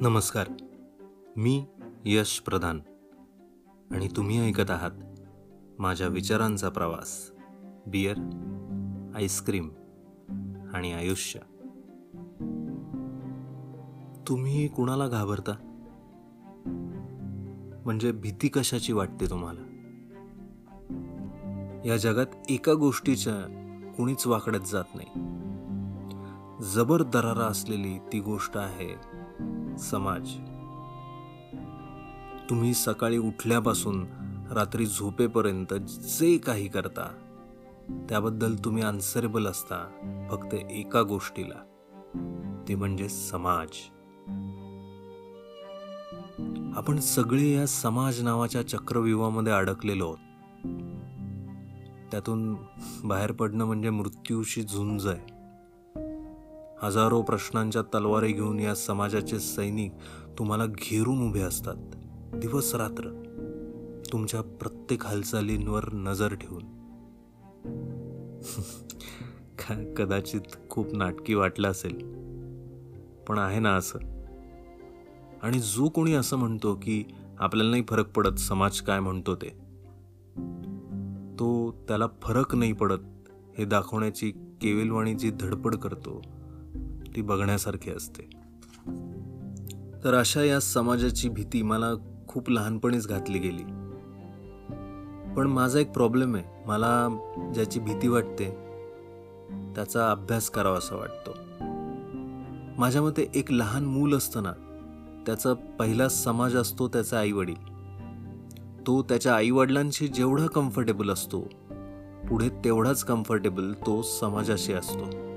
नमस्कार. मी यश प्रधान. आणि तुम्ही ऐकत आहात माझ्या विचारांचा प्रवास बियर आईस्क्रीम आणि आयुष्य. तुम्ही कुणाला घाबरता? म्हणजे भीती कशाची वाटते तुम्हाला? या जगात एका गोष्टीच्या कुणीच वाकडत जात नाही. जबर दरारा असलेली ती गोष्ट आहे समाज. तुम्ही सकाळी उठल्यापासून रात्री झोपेपर्यंत जे काही करता त्याबद्दल तुम्ही आन्सरेबल असता फक्त एका गोष्टीला. ते म्हणजे समाज. आपण सगळे या समाज नावाच्या चक्रव्यूहामध्ये अडकलेलो आहोत. त्यातून बाहेर पडणं म्हणजे मृत्यूशी झुंज आहे. हजारो प्रश्नांच्या तलवारी घेऊन या समाजाचे सैनिक तुम्हाला घेरून उभे असतात. दिवस रात्र तुमच्या प्रत्येक हालचालींवर नजर ठेवून. कदाचित खूप नाटकी वाटलं असेल. पण आहे ना असं. आणि जो कोणी असं म्हणतो की आपल्याला नाही फरक पडत समाज काय म्हणतो ते तो त्याला फरक नाही पडत हे दाखवण्याची केविलवाणीची धडपड करतो ती बघण्यासारखी असते. तर अशा या समाजाची भीती मला खूप लहानपणीच घातली गेली. पण माझा एक प्रॉब्लेम आहे. मला ज्याची भीती वाटते त्याचा अभ्यास करावा असा वाटतो. माझ्या मते एक लहान मूल असतं ना त्याचा पहिला समाज असतो त्याचा आईवडील. तो त्याच्या आईवडिलांशी जेवढा कम्फर्टेबल असतो पुढे तेवढाच कम्फर्टेबल तो समाजाशी असतो.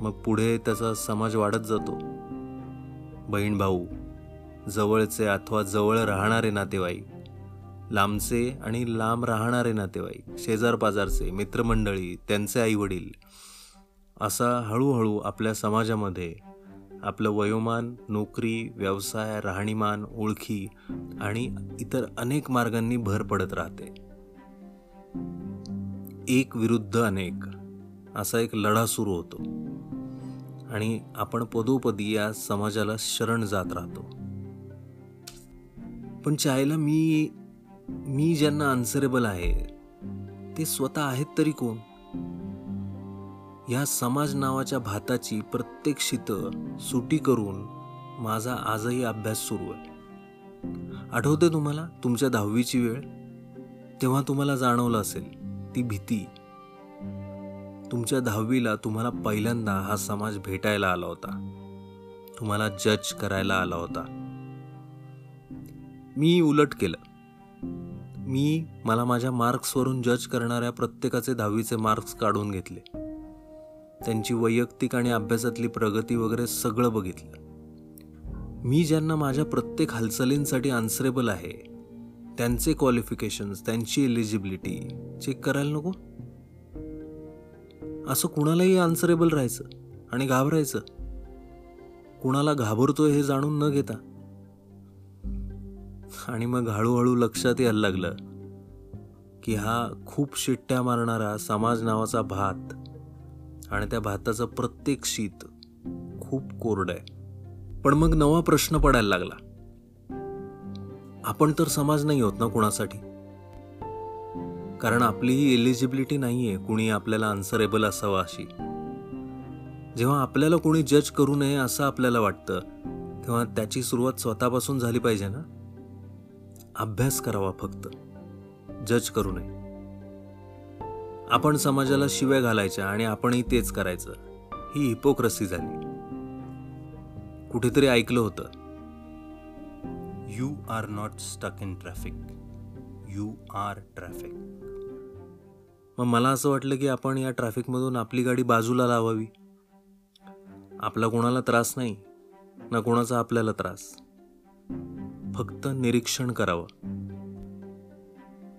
मग पुढे त्याचा समाज वाढत जातो. बहीण भाऊ जवळचे अथवा जवळ राहणारे नातेवाईक लांबचे आणि लांब राहणारे नातेवाईक शेजार पाजारचे मित्रमंडळी त्यांचे आईवडील असा हळूहळू आपल्या समाजामध्ये आपलं वयोमान नोकरी व्यवसाय राहणीमान ओळखी आणि इतर अनेक मार्गांनी भर पडत राहते. एक विरुद्ध अनेक असा एक लढा सुरू होतो. आणि आपण पदोपदी या समाजाला शरण जात राहतो. पण चायला मी मी ज्यांना आन्सरेबल आहे ते स्वतः आहेत तरी कोण? या समाज नावाच्या भाताची प्रत्येक शीत सुटी करून माझा आजही अभ्यास सुरू आहे. आठवते तुम्हाला तुमच्या दहावीची वेळ? तेव्हा तुम्हाला जाणवलं असेल ती भीती. तुमच्या दहावीला तुम्हाला पहिल्यांदा हा समाज भेटायला आला होता. तुम्हाला जज करायला आला होता. मी उलट केलं. मी मला माझ्या मार्क्सवरून जज करणाऱ्या प्रत्येकाचे दहावीचे मार्क्स काढून घेतले. त्यांची वैयक्तिक आणि अभ्यासातली प्रगती वगैरे सगळं बघितलं. मी ज्यांना माझ्या प्रत्येक हालचालींसाठी आन्सरेबल आहे त्यांचे क्वालिफिकेशन्स त्यांची एलिजिबिलिटी चेक करायला नको. असं कुणालाही आन्सरेबल राहायचं आणि घाबरायचं. कुणाला घाबरतोय हे जाणून न घेता. आणि मग हळूहळू लक्षात यायला लागलं की हा खूप शिट्ट्या मारणारा समाज नावाचा भात आणि त्या भाताचं प्रत्येक शीत खूप कोरड आहे. पण मग नवा प्रश्न पडायला लागला. आपण तर समाज नाही होत ना कुणासाठी? कारण आपली ही एलिजिबिलिटी नाही आहे कुणी आपल्याला आन्सरेबल असावं अशी. जेव्हा आपल्याला कोणी जज करू नये असं आपल्याला वाटतं तेव्हा त्याची सुरुवात स्वतःपासून झाली पाहिजे ना? अभ्यास करावा फक्त. जज करू नये. आपण समाजाला शिव्या घालायच्या आणि आपणही तेच करायचं. ही हिपोक्रसी झाली. कुठेतरी ऐकलं होतं. You are not stuck in traffic you are traffic मग मला असं वाटलं की आपण या ट्रॅफिकमधून आपली गाडी बाजूला लावावी. आपला कोणाला त्रास नाही ना कोणाचा आपल्याला त्रास. फक्त निरीक्षण करावं.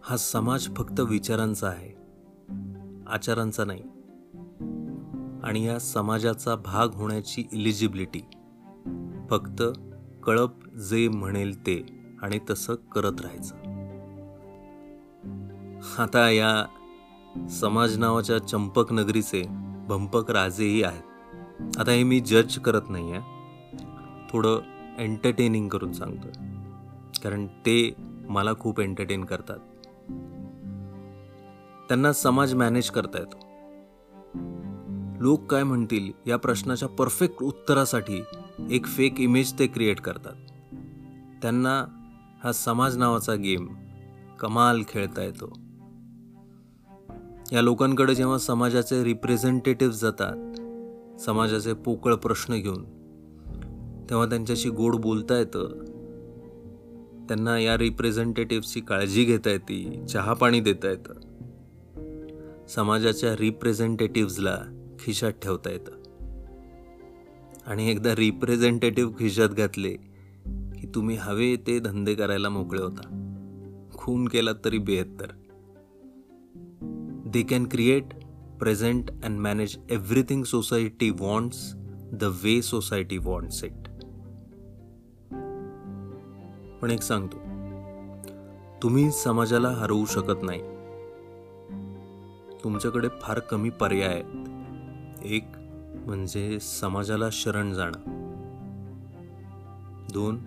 हा समाज फक्त विचारांचा आहे आचारांचा नाही. आणि या समाजाचा भाग होण्याची इलिजिबिलिटी फक्त कळप जे म्हणेल ते आणि तसं करत राहायचं. आता या समाज नावाच्या चंपक नगरीचे भंपक राजेही आहेत. आता हे मी जज करत नाही आहे थोडं एंटरटेनिंग करून सांगतोय. कारण ते मला खूप एंटरटेन करतात. त्यांना समाज मॅनेज करता येतो. लोक काय म्हणतील या प्रश्नाच्या परफेक्ट उत्तरासाठी एक फेक इमेज ते क्रिएट करतात. त्यांना हा समाज नावाचा गेम कमाल खेळता येतो. या लोकांकडे जेव्हा समाजाचे रिप्रेझेंटेटिव्ह जातात समाजाचे पोकळ प्रश्न घेऊन तेव्हा त्यांच्याशी गोड बोलता येतं. त्यांना या रिप्रेझेंटेटिव्हची काळजी घेता येते चहा पाणी देता येतं. समाजाच्या रिप्रेझेंटेटिव्हजला खिशात ठेवता येतं. आणि एकदा रिप्रेझेंटेटिव्ह खिशात घातले की तुम्ही हवे ते धंदे करायला मोकळे होता. खून केलात तरी बेहत्तर. They can create present and manage everything society wants the way society wants it पण एक सांगतो तुम्ही समाजाला हरवू शकत नाही. तुमच्याकडे फार कमी पर्याय आहेत. एक म्हणजे समाजाला शरण जाणं. दोन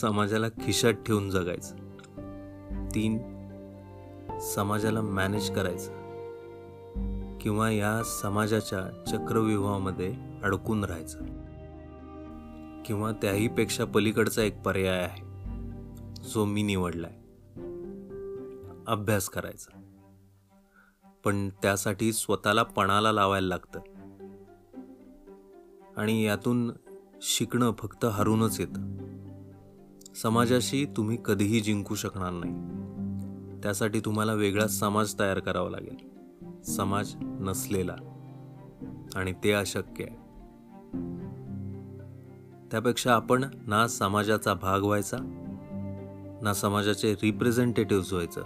समाजाला खिशात ठेवून जगायचं. तीन समाजाला मॅनेज करायचं. किंवा या समाजाच्या चक्रव्यूहामध्ये अडकून राहायचं. किंवा त्याही पेक्षा पलीकडचा एक पर्याय आहे. जो मी निवडलाय. अभ्यास करायचा. पण त्यासाठी स्वतःला पणाला लावायला लागतं. आणि यातून शिकणं फक्त हरूनच येतं. समाजाशी तुम्ही कधीही जिंकू शकणार नाही. त्यासाठी तुम्हाला वेगळाच समाज तयार करावा लागेल. समाज नसलेला. आणि ते अशक्य आहे. त्यापेक्षा आपण ना समाजाचा भाग व्हायचा ना समाजाचे रिप्रेझेंटेटिव्ह व्हायचं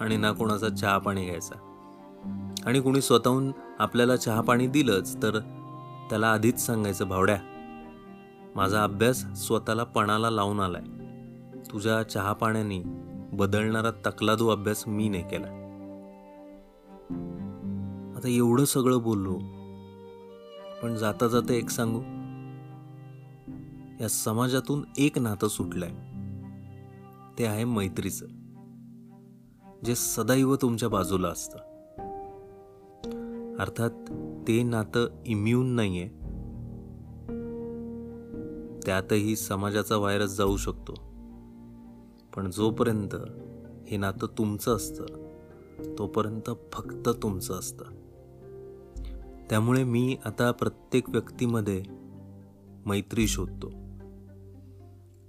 आणि ना कोणाचा चहा पाणी घ्यायचा. आणि कुणी स्वतःहून आपल्याला चहा पाणी दिलंच तर त्याला आधीच सांगायचं भावड्या माझा अभ्यास स्वतःला पणाला लावून आलाय. तुझ्या चहा पाण्याने बदलणारा तकलादू अभ्यास मी नाही केला. आता एवढं सगळं बोललो पण जाता जाता एक सांगू? या समाजातून एक नातं सुटलंय. ते आहे मैत्रीचं जे सदैव तुमच्या बाजूला असतं. अर्थात ते नातं इम्युन नाहीये. त्यातही समाजाचा व्हायरस जाऊ शकतो. पण जोपर्यंत हे नातं तुमचं असतं तोपर्यंत फक्त तुमचं असतं. त्यामुळे मी आता प्रत्येक व्यक्तीमध्ये मैत्री शोधतो.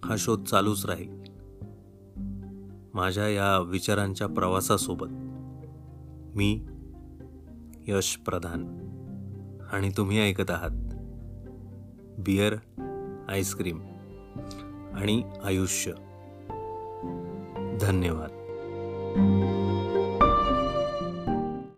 हा शोध चालूच राहील. माझ्या या विचारांच्या प्रवासासोबत मी यश प्रधान. आणि तुम्ही ऐकत आहात बियर आईस्क्रीम आणि आयुष्य. धन्यवाद.